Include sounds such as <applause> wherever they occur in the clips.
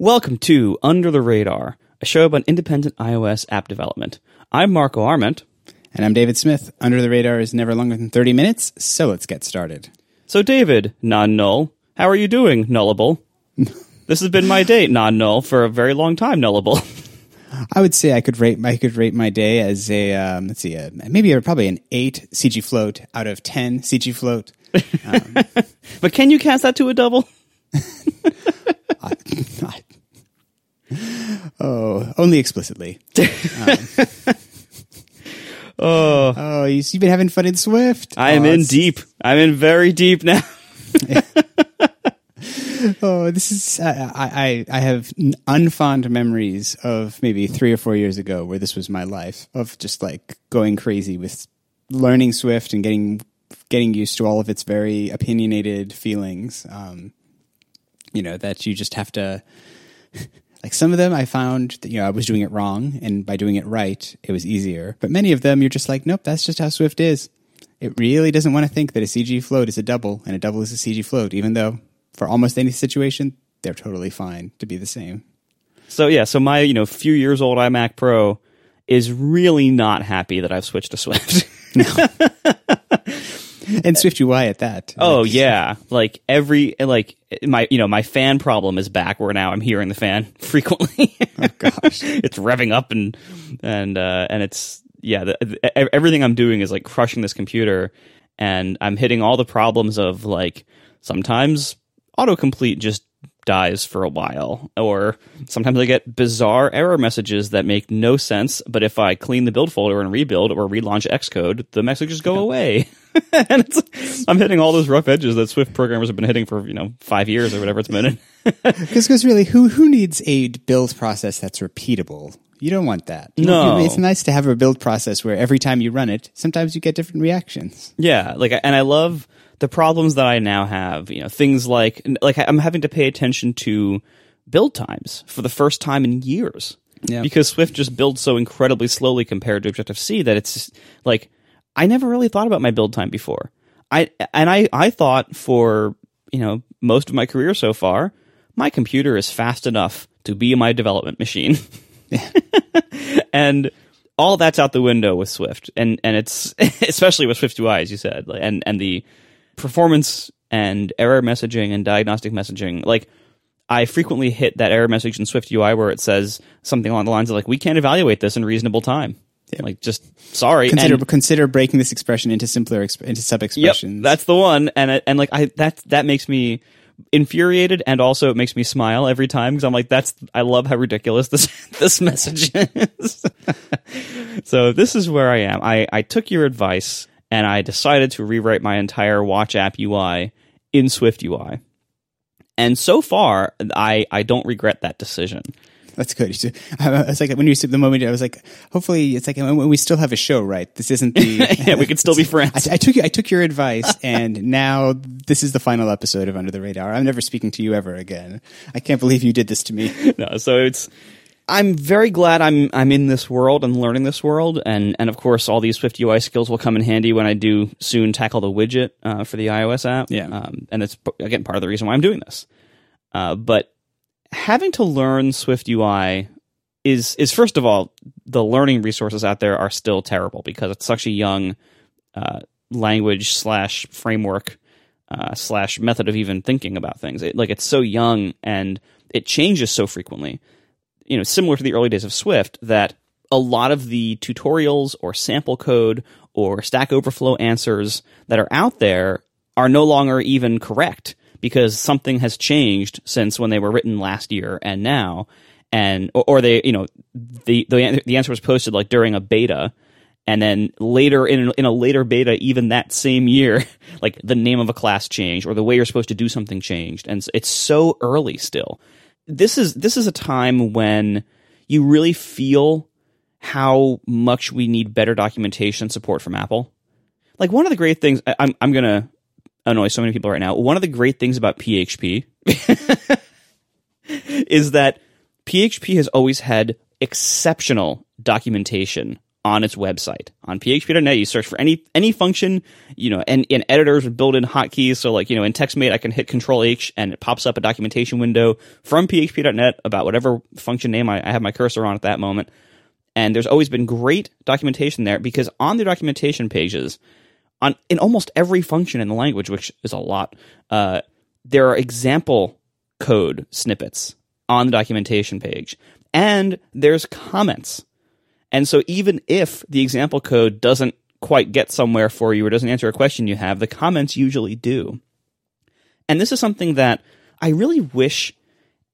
Welcome to Under the Radar, a show about independent iOS app development. I'm Marco Arment. And I'm David Smith. Under the Radar is never longer than 30 minutes, so let's get started. So, David, non null, how are you doing, Nullable? <laughs> this has been my day, non null, for a very long time, Nullable. I would say I could rate I could rate my day as a um, let's see a, maybe a, probably an eight CG float out of ten CG float. <laughs> Um, but can you cast that to a double? <laughs> I, I, <laughs> oh, only explicitly. Um, <laughs> oh, oh, you, have been having fun in Swift. I am oh, in deep. I'm in very deep now. <laughs> oh, this is I, I I have unfond memories of maybe three or four years ago where this was my life of just like going crazy with learning Swift and getting getting used to all of its very opinionated feelings. Um, you know that you just have to. Like some of them, I found that you know I was doing it wrong, and by doing it right, it was easier. But many of them, you're just like, nope, that's just how Swift is. It really doesn't want to think that a CG float is a double and a double is a CG float, even though for almost any situation, they're totally fine to be the same. So yeah, so my you know few years old iMac Pro is really not happy that I've switched to Swift. <laughs> <laughs> and Swift UI at that. Oh like, yeah, like every like my you know my fan problem is back where now I'm hearing the fan <laughs> frequently. oh gosh, <laughs> it's revving up and and uh, and it's yeah the, everything I'm doing is like crushing this computer, and I'm hitting all the problems of like sometimes autocomplete just dies for a while or sometimes i get bizarre error messages that make no sense but if i clean the build folder and rebuild or relaunch xcode the messages go away. <laughs> And i'm hitting all those rough edges that swift programmers have been hitting for you know five years or whatever it's been <laughs> because really who who needs a build process that's repeatable? You don't want that. No, it's nice to have a build process where every time you run it, sometimes you get different reactions. Yeah, like, and I love the problems that I now have, you know, things like like I'm having to pay attention to build times for the first time in years. Yeah. Because Swift just builds so incredibly slowly compared to Objective C that it's just, like I never really thought about my build time before. I and I I thought for, you know, most of my career so far, my computer is fast enough to be my development machine. <laughs> And all that's out the window with Swift, and and it's <laughs> especially with Swift UI, as you said, and and the performance and error messaging and diagnostic messaging. Like I frequently hit that error message in Swift UI where it says something along the lines of like, "We can't evaluate this in reasonable time." Yeah. Like, just sorry. Consider and, consider breaking this expression into simpler into sub expressions. Yep, that's the one. And and like I that that makes me infuriated and also it makes me smile every time because I'm like, that's I love how ridiculous this <laughs> this message is. <laughs> so this is where I am. I I took your advice and I decided to rewrite my entire Watch app UI in Swift UI. And so far, I, I don't regret that decision. That's good. It's <laughs> like when you said the moment, I was like, hopefully, it's like we still have a show, right? This isn't the <laughs> yeah, we can still be <laughs> friends. I, I took I took your advice, and now this is the final episode of Under the Radar. I'm never speaking to you ever again. I can't believe you did this to me. No, so it's I'm very glad I'm I'm in this world and learning this world, and and of course all these Swift UI skills will come in handy when I do soon tackle the widget uh, for the iOS app. Yeah, um, and it's again part of the reason why I'm doing this. Uh, but having to learn Swift UI is is first of all the learning resources out there are still terrible because it's such a young uh, language slash framework uh, slash method of even thinking about things. It, like it's so young and it changes so frequently you know, similar to the early days of Swift, that a lot of the tutorials or sample code or Stack Overflow answers that are out there are no longer even correct because something has changed since when they were written last year and now. And or, they you know the, the the answer was posted like during a beta. And then later in in a later beta even that same year <laughs> like the name of a class changed or the way you're supposed to do something changed. And it's so early still this is this is a time when you really feel how much we need better documentation support from Apple. Like one of the great things I'm I'm gonna annoy so many people right now. One of the great things about PHP <laughs> is that PHP has always had exceptional documentation on its website on php.net. You search for any any function, you know, and, and editors build in hotkeys. So like you know, in TextMate, I can hit Control H and it pops up a documentation window from php.net about whatever function name I, I have my cursor on at that moment. And there's always been great documentation there because on the documentation pages, on in almost every function in the language, which is a lot, uh, there are example code snippets on the documentation page, and there's comments. And so even if the example code doesn't quite get somewhere for you or doesn't answer a question you have, the comments usually do. And this is something that I really wish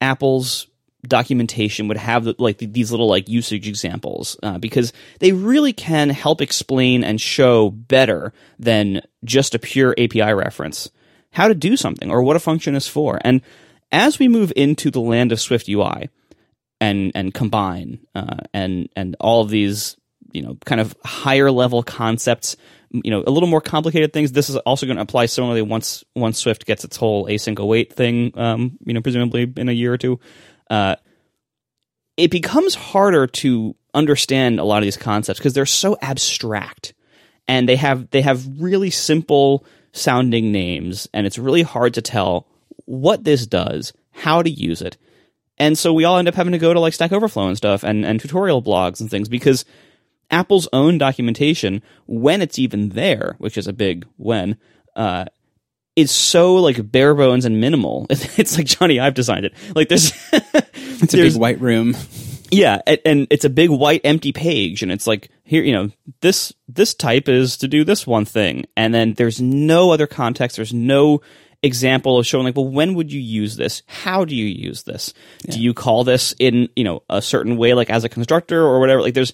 Apple's documentation would have like these little like usage examples uh, because they really can help explain and show better than just a pure API reference how to do something or what a function is for. And as we move into the land of Swift UI and and combine uh, and and all of these you know kind of higher level concepts you know a little more complicated things. This is also going to apply similarly once once swift gets its whole async await thing um, you know presumably in a year or two. Uh, it becomes harder to understand a lot of these concepts because they're so abstract and they have they have really simple sounding names and it's really hard to tell what this does how to use it and so we all end up having to go to like stack overflow and stuff and, and tutorial blogs and things because apple's own documentation when it's even there which is a big when uh, is so like bare bones and minimal. <laughs> It's like Jony Ive designed it. Like there's <laughs> it's a big white room. Yeah, and, and, it's a big white empty page, and it's like here, you know, this this type is to do this one thing, and then there's no other context. There's no example of showing like, well, when would you use this? How do you use this? Yeah. Do you call this in you know a certain way, like as a constructor or whatever? Like there's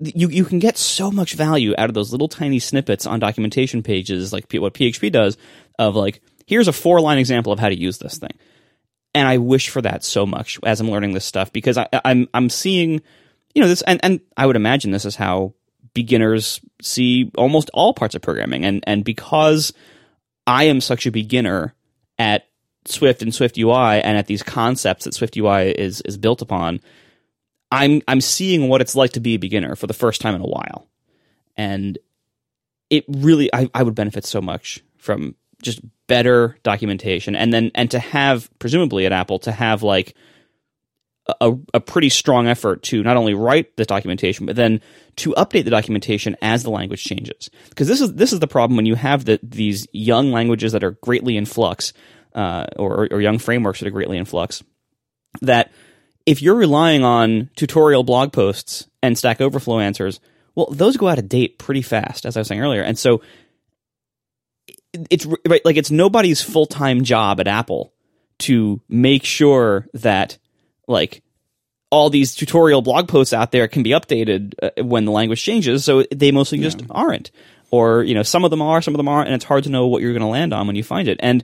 you you can get so much value out of those little tiny snippets on documentation pages, like what PHP does, of like here's a four line example of how to use this thing. And I wish for that so much as I'm learning this stuff because I, I'm I'm seeing, you know, this and, and I would imagine this is how beginners see almost all parts of programming. And and because I am such a beginner at Swift and Swift UI and at these concepts that Swift UI is is built upon, I'm I'm seeing what it's like to be a beginner for the first time in a while, and it really I, I would benefit so much from just better documentation, and then and to have presumably at Apple to have like a, a pretty strong effort to not only write the documentation, but then to update the documentation as the language changes. Because this is this is the problem when you have the, these young languages that are greatly in flux, uh, or, or young frameworks that are greatly in flux, that if you're relying on tutorial blog posts and Stack Overflow answers, well, those go out of date pretty fast, as I was saying earlier. And so it's right, like it's nobody's full time job at Apple to make sure that like all these tutorial blog posts out there can be updated uh, when the language changes. So they mostly yeah. just aren't, or you know, some of them are, some of them aren't, and it's hard to know what you're going to land on when you find it. And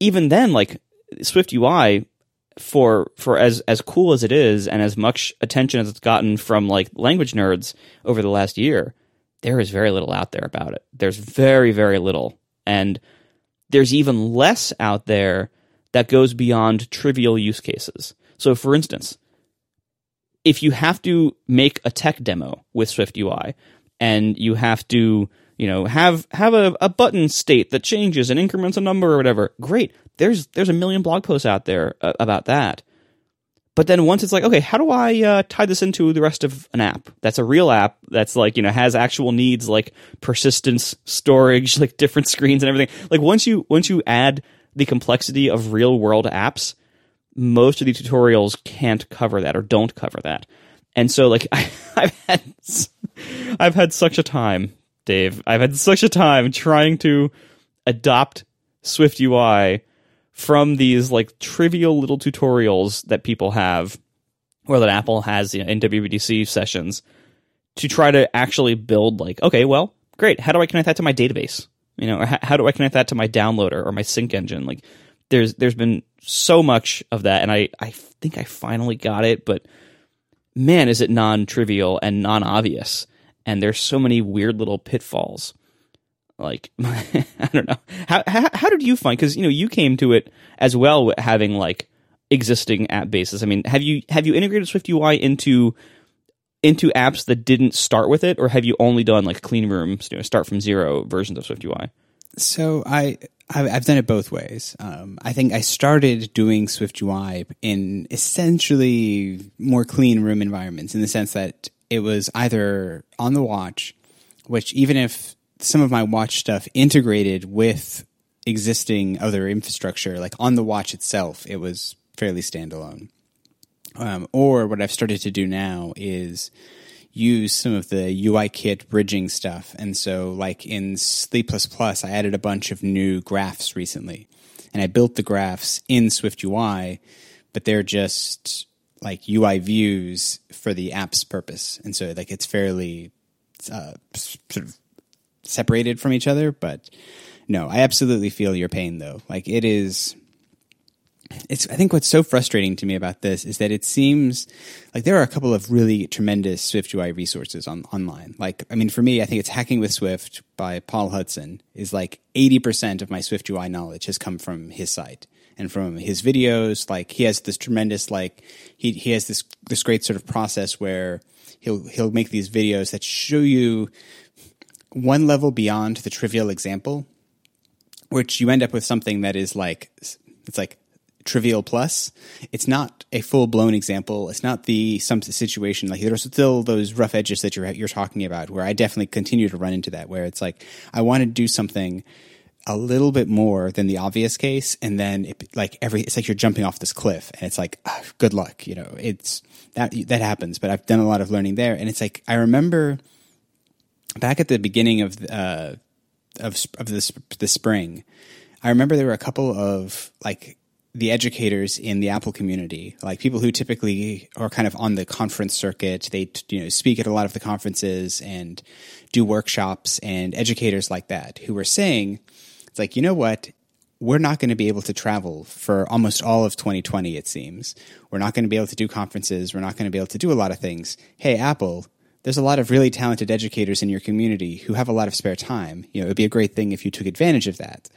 even then, like Swift UI for for as as cool as it is and as much attention as it's gotten from like language nerds over the last year, there is very little out there about it. There's very very little, and there's even less out there that goes beyond trivial use cases. So, for instance, if you have to make a tech demo with Swift UI and you have to you know have have a, a button state that changes and increments a number or whatever great there's there's a million blog posts out there uh, about that. But then once it's like, okay, how do I uh, tie this into the rest of an app? That's a real app that's like you know has actual needs like persistence, storage, <laughs> like different screens and everything. Like once you once you add the complexity of real world apps, most of the tutorials can't cover that or don't cover that. And so like <laughs> I, I've had I've had such a time, Dave. I've had such a time trying to adopt Swift UI from these like trivial little tutorials that people have or that Apple has you know, in WWDC sessions to try to actually build like, okay, well, great. How do I connect that to my database? You know, how do I connect that to my downloader or my sync engine? Like there's, there's been so much of that. And I, I think I finally got it, but man, is it non trivial and non obvious. And there's so many weird little pitfalls like <laughs> I don't know how, how how did you find because you know you came to it as well having like existing app bases. I mean, have you have you integrated Swift UI into into apps that didn't start with it, or have you only done like clean rooms, you know, start from zero versions of SwiftUI? So I I've done it both ways. Um, I think I started doing SwiftUI in essentially more clean room environments in the sense that it was either on the watch, which even if some of my watch stuff integrated with existing other infrastructure, like on the watch itself, it was fairly standalone. Um, or what I've started to do now is use some of the UIKit bridging stuff. And so, like in Sleep++, I added a bunch of new graphs recently. And I built the graphs in Swift UI, but they're just like UI views for the app's purpose. And so, like, it's fairly uh, sort of separated from each other. But no, I absolutely feel your pain, though. Like, it is it's I think what's so frustrating to me about this is that it seems like there are a couple of really tremendous Swift UI resources on online. Like I mean for me I think it's Hacking with Swift by Paul Hudson is like 80% of my Swift UI knowledge has come from his site and from his videos like he has this tremendous like he he has this this great sort of process where he'll he'll make these videos that show you one level beyond the trivial example which you end up with something that is like it's like trivial plus. It's not a full blown example. It's not the some situation like there's still those rough edges that you're you're talking about. Where I definitely continue to run into that. Where it's like I want to do something a little bit more than the obvious case, and then it, like every it's like you're jumping off this cliff, and it's like oh, good luck. You know, it's that that happens. But I've done a lot of learning there, and it's like I remember back at the beginning of uh, of of this the spring. I remember there were a couple of like the educators in the Apple community, like people who typically are kind of on the conference circuit, they you know speak at a lot of the conferences and do workshops, and educators like that who were saying, it's like you know what, we're not going to be able to travel for almost all of 2020. It seems we're not going to be able to do conferences. We're not going to be able to do a lot of things. Hey, Apple. There's a lot of really talented educators in your community who have a lot of spare time. You know, it would be a great thing if you took advantage of that.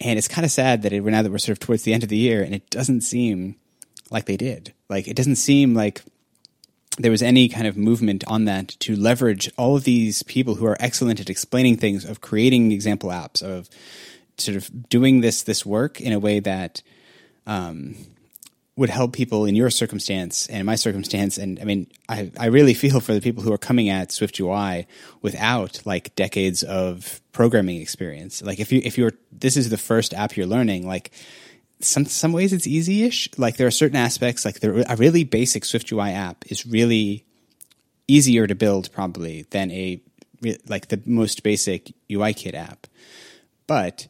And it's kind of sad that it, now that we're sort of towards the end of the year, and it doesn't seem like they did. Like it doesn't seem like there was any kind of movement on that to leverage all of these people who are excellent at explaining things, of creating example apps, of sort of doing this this work in a way that um, would help people in your circumstance and my circumstance. And I mean, I, I really feel for the people who are coming at Swift UI without like decades of programming experience. Like if you, if you're, this is the first app you're learning, like some, some ways it's easy-ish. Like there are certain aspects, like there, a really basic Swift UI app is really easier to build probably than a, like the most basic UI kit app. But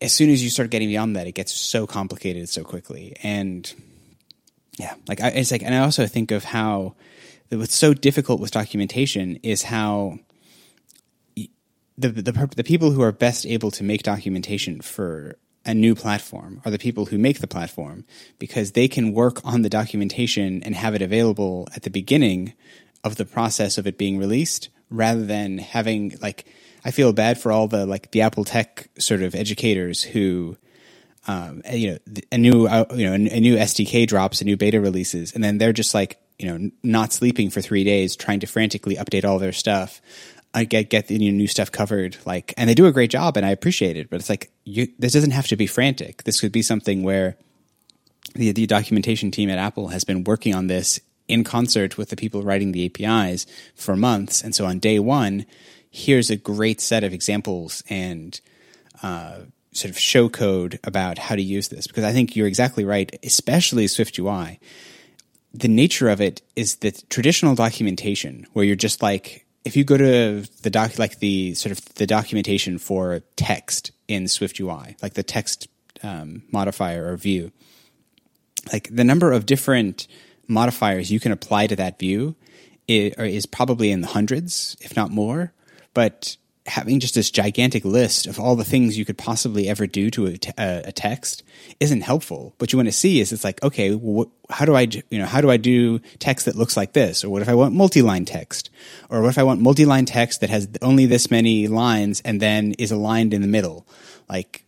as soon as you start getting beyond that, it gets so complicated so quickly. And yeah, like I, it's like, and I also think of how what's so difficult with documentation is how the, the the people who are best able to make documentation for a new platform are the people who make the platform because they can work on the documentation and have it available at the beginning of the process of it being released rather than having like I feel bad for all the like the Apple Tech sort of educators who, um, you know, a new uh, you know a, new SDK drops, a new beta releases, and then they're just like you know not sleeping for three days, trying to frantically update all their stuff. I get get the new stuff covered, like, and they do a great job, and I appreciate it. But it's like you, this doesn't have to be frantic. This could be something where the the documentation team at Apple has been working on this in concert with the people writing the APIs for months, and so on day one here's a great set of examples and uh, sort of show code about how to use this because I think you're exactly right, especially Swift UI. The nature of it is the traditional documentation, where you're just like, if you go to the doc, like the sort of the documentation for text in Swift UI, like the text um, modifier or view, like the number of different modifiers you can apply to that view is, is probably in the hundreds, if not more. But having just this gigantic list of all the things you could possibly ever do to a, uh, a text isn't helpful. What you want to see is it's like, okay, well, how do I, do, you know, how do I do text that looks like this? Or what if I want multi-line text? Or what if I want multi-line text that has only this many lines and then is aligned in the middle? Like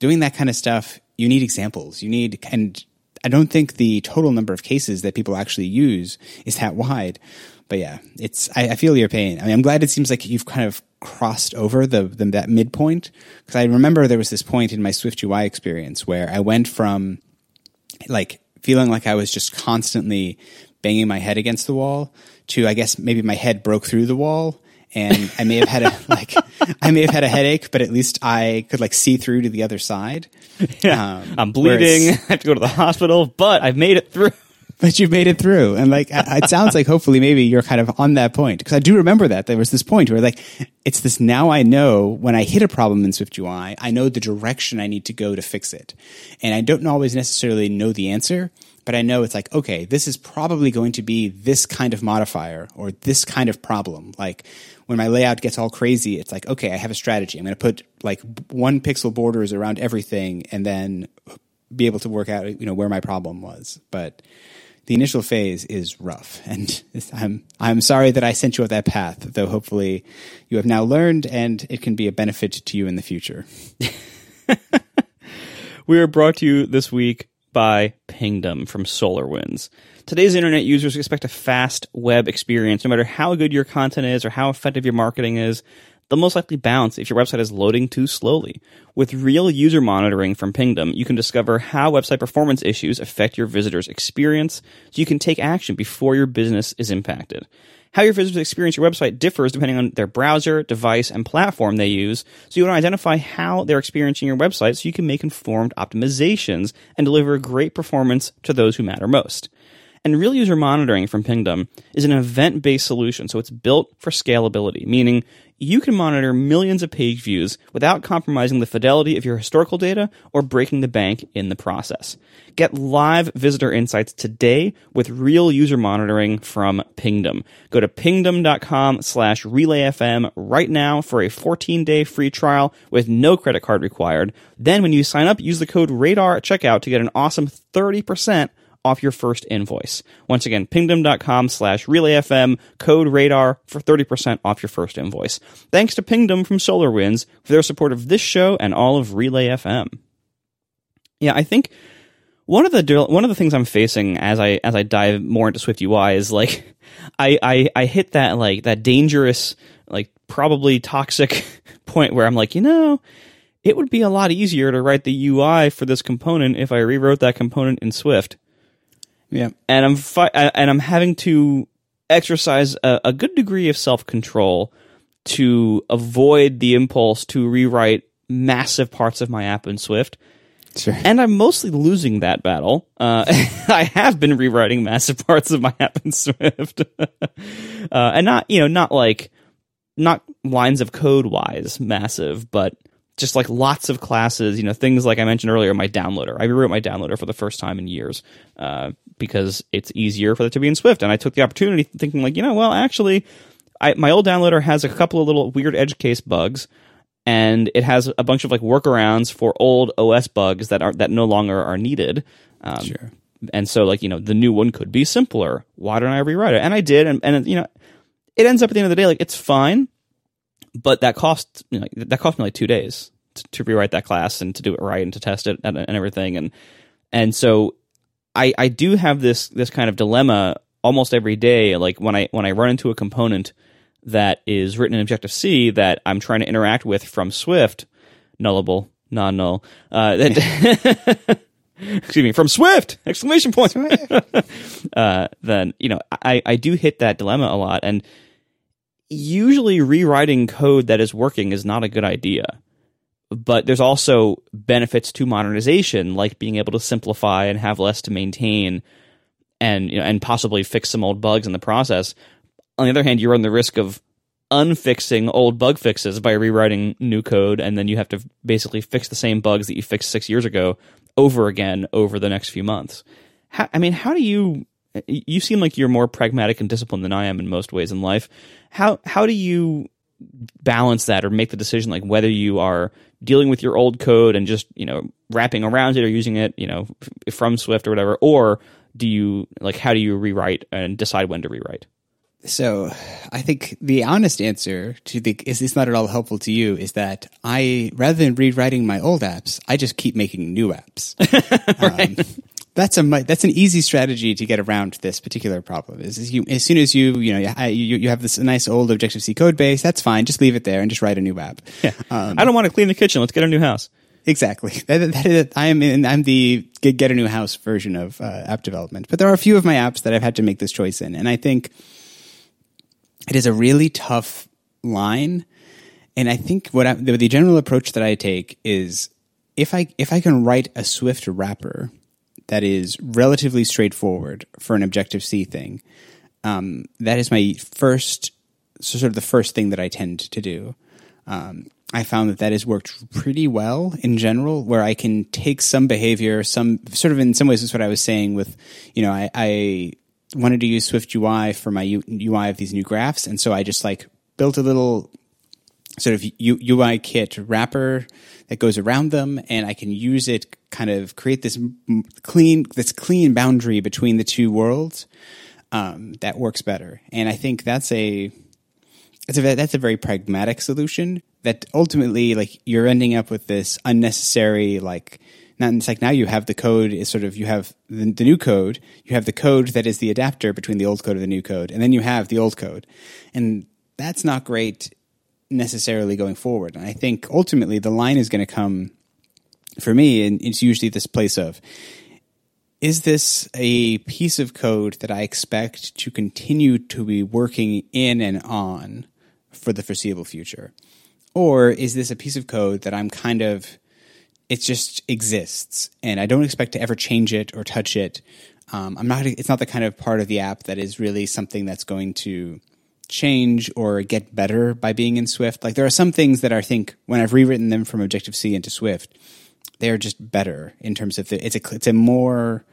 doing that kind of stuff, you need examples. You need, and I don't think the total number of cases that people actually use is that wide. But yeah, it's I, I feel your pain. I mean, I'm glad it seems like you've kind of crossed over the, the that midpoint because I remember there was this point in my Swift UI experience where I went from like feeling like I was just constantly banging my head against the wall to I guess maybe my head broke through the wall and I may have had a <laughs> like I may have had a headache, but at least I could like see through to the other side. <laughs> Yeah. Um, I'm bleeding. <laughs> I have to go to the hospital, but I've made it through. But you've made it through, and like it sounds like hopefully maybe you're kind of on that point because I do remember that there was this point where like it's this now I know when I hit a problem in Swift UI, I know the direction I need to go to fix it, and I don't always necessarily know the answer but I know it's like, okay, this is probably going to be this kind of modifier or this kind of problem. Like when my layout gets all crazy, it's like, okay, I have a strategy. I'm going to put like one pixel borders around everything and then be able to work out, you know, where my problem was. But the initial phase is rough, <laughs> and I'm I'm sorry that I sent you up that path. Though hopefully you have now learned, and it can be a benefit to you in the future. <laughs> we are brought to you this week by Pingdom from SolarWinds. Today's internet users expect a fast web experience no matter how good your content is or how effective your marketing is. They'll most likely bounce if your website is loading too slowly. With real user monitoring from Pingdom, you can discover how website performance issues affect your visitors' experience so you can take action before your business is impacted. How your visitors experience your website differs depending on their browser, device, and platform they use. So you want to identify how they're experiencing your website so you can make informed optimizations and deliver great performance to those who matter most. And real user monitoring from Pingdom is an event based solution, so it's built for scalability, meaning you can monitor millions of page views without compromising the fidelity of your historical data or breaking the bank in the process. Get live visitor insights today with real user monitoring from Pingdom. Go to pingdom.com slash relayfm right now for a 14 day free trial with no credit card required. Then when you sign up, use the code RADAR at checkout to get an awesome 30% off your first invoice. Once again, pingdom.com slash relayfm, code radar for 30% off your first invoice. Thanks to Pingdom from SolarWinds for their support of this show and all of Relay FM. Yeah, I think one of the one of the things I'm facing as I as I dive more into Swift UI is like <laughs> I I, I hit that like that dangerous like probably toxic <laughs> point where I'm like, you know, it would be a lot easier to write the UI for this component if I rewrote that component in Swift. Yeah, and I'm fi- and I'm having to exercise a, a good degree of self control to avoid the impulse to rewrite massive parts of my app in Swift. Sure. And I'm mostly losing that battle. Uh, <laughs> I have been rewriting massive <laughs> parts of my app in Swift, <laughs> uh, and not you know not like not lines of code wise massive, but just like lots of classes, you know, things like I mentioned earlier, my downloader. I rewrote my downloader for the first time in years uh, because it's easier for it to be in Swift. And I took the opportunity thinking, like, you know, well, actually, I, my old downloader has a couple of little weird edge case bugs, and it has a bunch of like workarounds for old OS bugs that are that no longer are needed. Um, sure. And so, like, you know, the new one could be simpler. Why don't I rewrite it? And I did, and, and you know, it ends up at the end of the day, like, it's fine but that cost you know, that cost me like two days to, to, rewrite that class and to do it right and to test it and, and everything and and so I I do have this this kind of dilemma almost every day like when I when I run into a component that is written in Objective C that I'm trying to interact with from Swift nullable non null uh, <laughs> excuse me from Swift exclamation point <laughs> uh, then you know I I do hit that dilemma a lot and usually rewriting code that is working is not a good idea. But there's also benefits to modernization, like being able to simplify and have less to maintain, and you know, and possibly fix some old bugs in the process. On the other hand, you run the risk of unfixing old bug fixes by rewriting new code, and then you have to basically fix the same bugs that you fixed six years ago over again over the next few months. How, I mean, how do you you seem like you're more pragmatic and disciplined than I am in most ways in life. How how do you balance that or make the decision like whether you are dealing with your old code and just you know wrapping around it or using it you know from Swift or whatever, or do you like how do you rewrite and decide when to rewrite? So, I think the honest answer to the is this not at all helpful to you is that I rather than rewriting my old apps, I just keep making new apps. <laughs> right. Um, that's a that's an easy strategy to get around this particular problem. Is, is you as soon as you you know you, you have this nice old Objective C code base, that's fine. Just leave it there and just write a new app. Yeah. Um, I don't want to clean the kitchen. Let's get a new house. Exactly. <laughs> That, that is, I am in, I'm the get a new house version of uh, app development. But there are a few of my apps that I've had to make this choice in, and I think it is a really tough line. And I think what I, the, the general approach that I take is if I if I can write a Swift wrapper that is relatively straightforward for an Objective C thing, um, that is my first sort of the first thing that I tend to do. Um, I found that that has worked pretty well in general, where I can take some behavior, some sort of in some ways, is what I was saying with, you know, I, I wanted to use Swift UI for my U, UI of these new graphs, and so I just like built a little sort of UI kit wrapper that goes around them, and I can use it kind of create this clean this clean boundary between the two worlds um, that works better. And I think that's a that's a that's a very pragmatic solution that ultimately like you're ending up with this unnecessary like not it's like now you have the code is sort of you have the, the, new code you have the code that is the adapter between the old code and the new code and then you have the old code and that's not great necessarily going forward and i think ultimately the line is going to come for me and it's usually this place of is this a piece of code that i expect to continue to be working in and on for the foreseeable future or is this a piece of code that I'm kind of, it just exists and I don't expect to ever change it or touch it. Um, I'm not, it's not the kind of part of the app that is really something that's going to change or get better by being in Swift. Like there are some things that I think when I've rewritten them from Objective C into Swift, they're just better in terms of the, it's a, it's a more,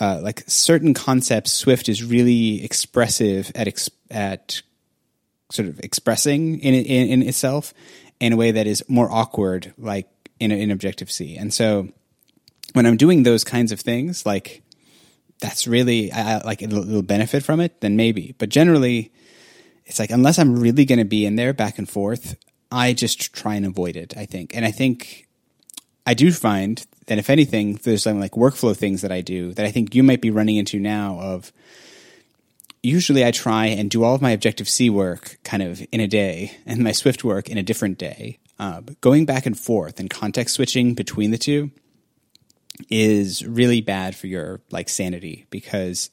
uh, like certain concepts, Swift is really expressive at, at sort of expressing in, in, in itself in a way that is more awkward, like in, in Objective C. And so when I'm doing those kinds of things, like that's really I, like a little benefit from it, then maybe. But generally, it's like unless I'm really going to be in there back and forth, I just try and avoid it. I think, and I think I do find that if anything, there's some like workflow things that I do that I think you might be running into now of usually I try and do all of my Objective C work kind of in a day and my Swift work in a different day. Uh, going back and forth and context switching between the two is really bad for your like sanity because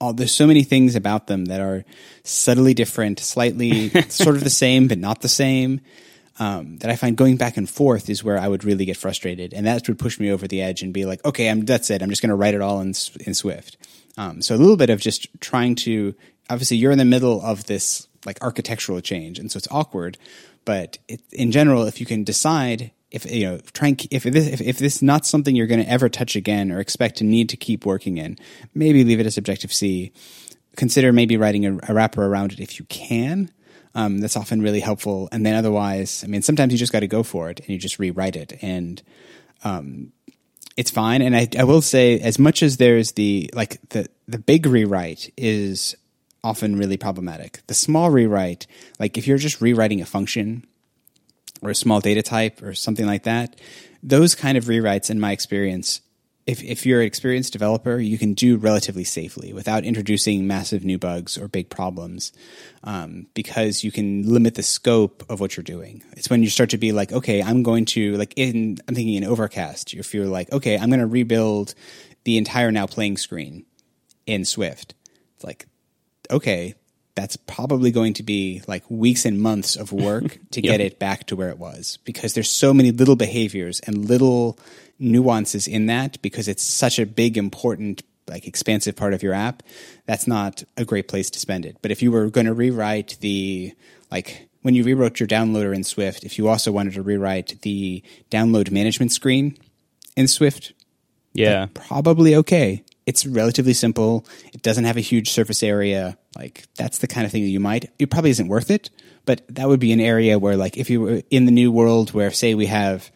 all, there's so many things about them that are subtly different, slightly <laughs> sort of the same but not the same. Um, that I find going back and forth is where I would really get frustrated, and that would push me over the edge and be like, okay, I'm that's it. I'm just going to write it all in in Swift. Um, so a little bit of just trying to obviously you're in the middle of this like architectural change, and so it's awkward. But it, in general, if you can decide if you know try and if this if, if this is not something you're going to ever touch again or expect to need to keep working in, maybe leave it as Objective C. Consider maybe writing a, a wrapper around it if you can. Um, that's often really helpful. And then otherwise, I mean, sometimes you just got to go for it and you just rewrite it. And um, it's fine. And I, I will say, as much as there's the like the the big rewrite is often really problematic. The small rewrite, like if you're just rewriting a function or a small data type or something like that, those kind of rewrites, in my experience, if, if you're an experienced developer, you can do relatively safely without introducing massive new bugs or big problems um, because you can limit the scope of what you're doing. It's when you start to be like, okay, I'm going to, like, in, I'm thinking in Overcast, if you're like, okay, I'm going to rebuild the entire now playing screen in Swift. It's like, okay, that's probably going to be like weeks and months of work <laughs> to yep. get it back to where it was because there's so many little behaviors and little nuances in that because it's such a big, important, like expansive part of your app. That's not a great place to spend it. But if you were going to rewrite the, like, when you rewrote your downloader in Swift, if you also wanted to rewrite the download management screen in Swift, yeah, probably okay. It's relatively simple. It doesn't have a huge surface area. Like that's the kind of thing that you might. It probably isn't worth it, but that would be an area where, like, if you were in the new world where, say, we have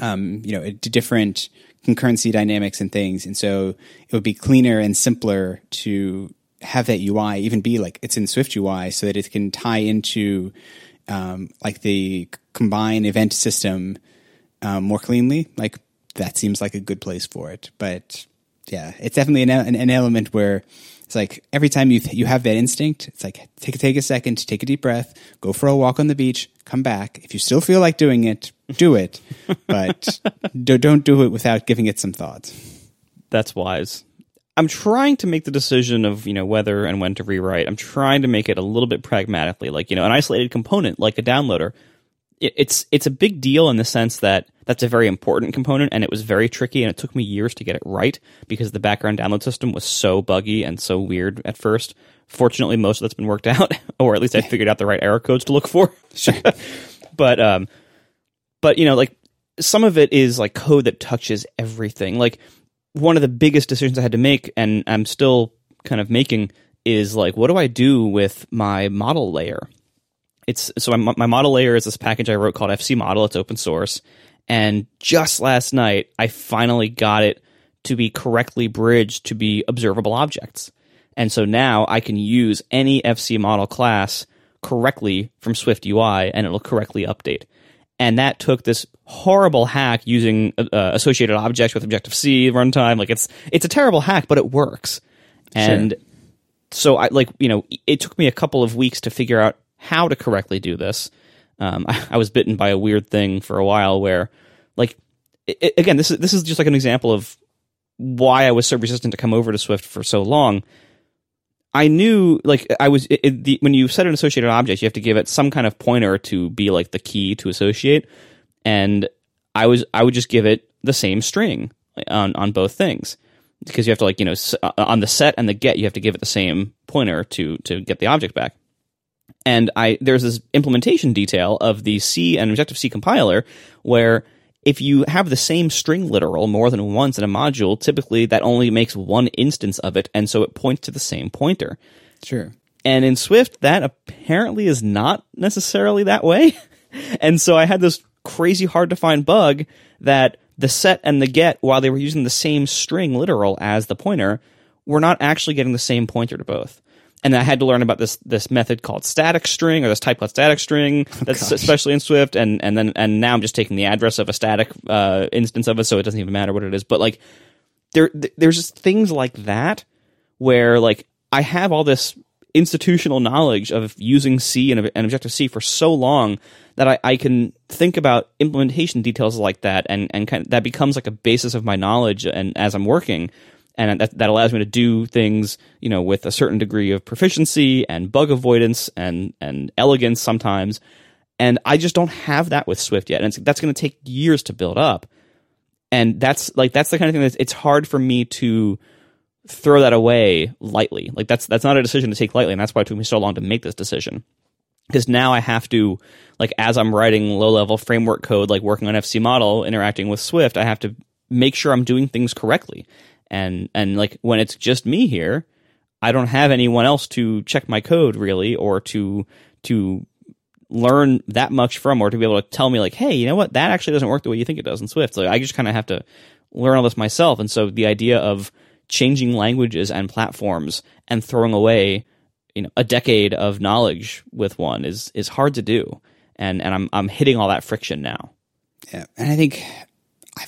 um, you know, different concurrency dynamics and things. And so it would be cleaner and simpler to have that UI even be like it's in Swift UI so that it can tie into um, like the combine event system um, more cleanly. Like that seems like a good place for it. But yeah, it's definitely an, an, an element where it's like every time you you have that instinct, it's like take take a second, take a deep breath, go for a walk on the beach, come back. If you still feel like doing it, do it, <laughs> but do, don't do it without giving it some thought. That's wise. I'm trying to make the decision of you know whether and when to rewrite. I'm trying to make it a little bit pragmatically, like you know an isolated component, like a downloader. It, it's it's a big deal in the sense that that's a very important component, and it was very tricky, and it took me years to get it right because the background download system was so buggy and so weird at first. Fortunately, most of that's been worked <laughs> out, or at least I figured out the right error codes to look for. Sure. <laughs> but um, but you know, like some of it is like code that touches everything. Like one of the biggest decisions I had to make, and I'm still kind of making, is like, what do I do with my model layer? It's so my, my model layer is this package I wrote called FC Model. It's open source, and just last night I finally got it to be correctly bridged to be observable objects. And so now I can use any FC model class correctly from Swift UI and it'll correctly update and that took this horrible hack using uh, associated objects with Objective C runtime. Like it's it's a terrible hack, but it works. And Sure. so I like you know it took me a couple of weeks to figure out how to correctly do this. Um, I, <laughs> I was bitten by a weird thing for a while where, like, i i- again, this is this is just like an example of why I was so resistant to come over to Swift for so long. I knew, like, I was it, it- the, when you set an associated object, you have to give it some kind of pointer to be like the key to associate, and I was I would just give it the same string on on both things because you have to like you know uh, on the set and the get you have to give it the same pointer to to get the object back and I there's this implementation detail of the C and Objective C compiler where if you have the same string literal more than once in a module, typically that only makes one instance of it, and so it points to the same pointer. Sure. And in Swift, that apparently is not necessarily that way. <laughs> and so I had this crazy hard to find bug that the set and the get, while they were using the same string literal as the pointer, were not actually getting the same pointer to both. And I had to learn about this this method called static string or this type called static string that's gosh. especially in Swift and and then and now I'm just taking the address of a static uh, instance of it so it doesn't even matter what it is. But like there there's just things like that where like I have all this institutional knowledge of using C and, and Objective C for so long that I, I can think about implementation details like that and, and kind of, that becomes like a basis of my knowledge and as I'm working and that, that allows me to do things you know with a certain degree of proficiency and bug avoidance and and elegance sometimes and I just don't have that with Swift yet and that's going to take years to build up and that's like that's the kind of thing that it's hard for me to throw that away lightly. Like that's that's not a decision to take lightly, and that's why it took me so long to make this decision. Because now I have to, like, as I'm writing low level framework code, like working on FC model, interacting with Swift, I have to make sure I'm doing things correctly. And and like when it's just me here, I don't have anyone else to check my code really, or to to learn that much from, or to be able to tell me like, hey, you know what, that actually doesn't work the way you think it does in Swift. So I just kind of have to learn all this myself. And so the idea of changing languages and platforms and throwing away you know a decade of knowledge with one is is hard to do and and I'm I'm hitting all that friction now Yeah, and I think,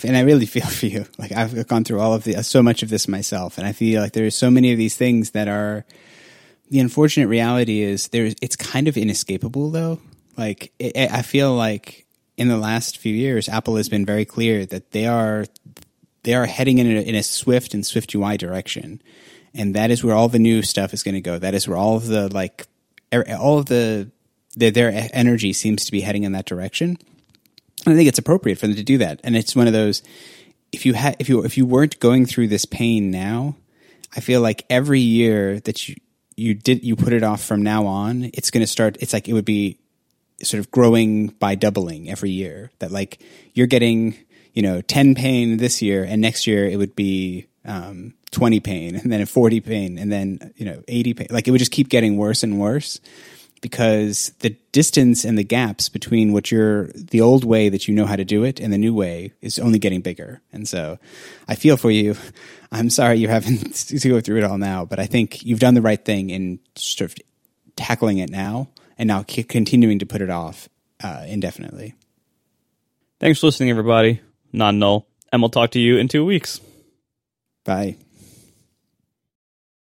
and I really <laughs> feel for you. Like I've gone through all of the so much of this myself, and I feel like there are so many of these things that are. The unfortunate reality is there's. It's kind of inescapable, though. Like it, I feel like in the last few years, Apple has been very clear that they are they are heading in a, in a Swift and Swift UI direction, and that is where all the new stuff is going to go. That is where all of the like, er- all of the their, their energy seems to be heading in that direction. I think it's appropriate for them to do that. And it's one of those if you had if you if you weren't going through this pain now, I feel like every year that you you did you put it off from now on, it's going to start. It's like it would be sort of growing by doubling every year. That like you're getting you know ten pain this year, and next year it would be um, twenty pain, and then forty pain, and then you know eighty pain. Like it would just keep getting worse and worse because the distance and the gaps between what you're the old way that you know how to do it and the new way is only getting bigger. And so I feel for you. <laughs> I'm sorry you're having <laughs> to go through it all now, but I think you've done the right thing in sort of tackling it now and now continuing to put it off uh, indefinitely. thanks for listening everybody non null and we'll talk to you in two weeks Bye.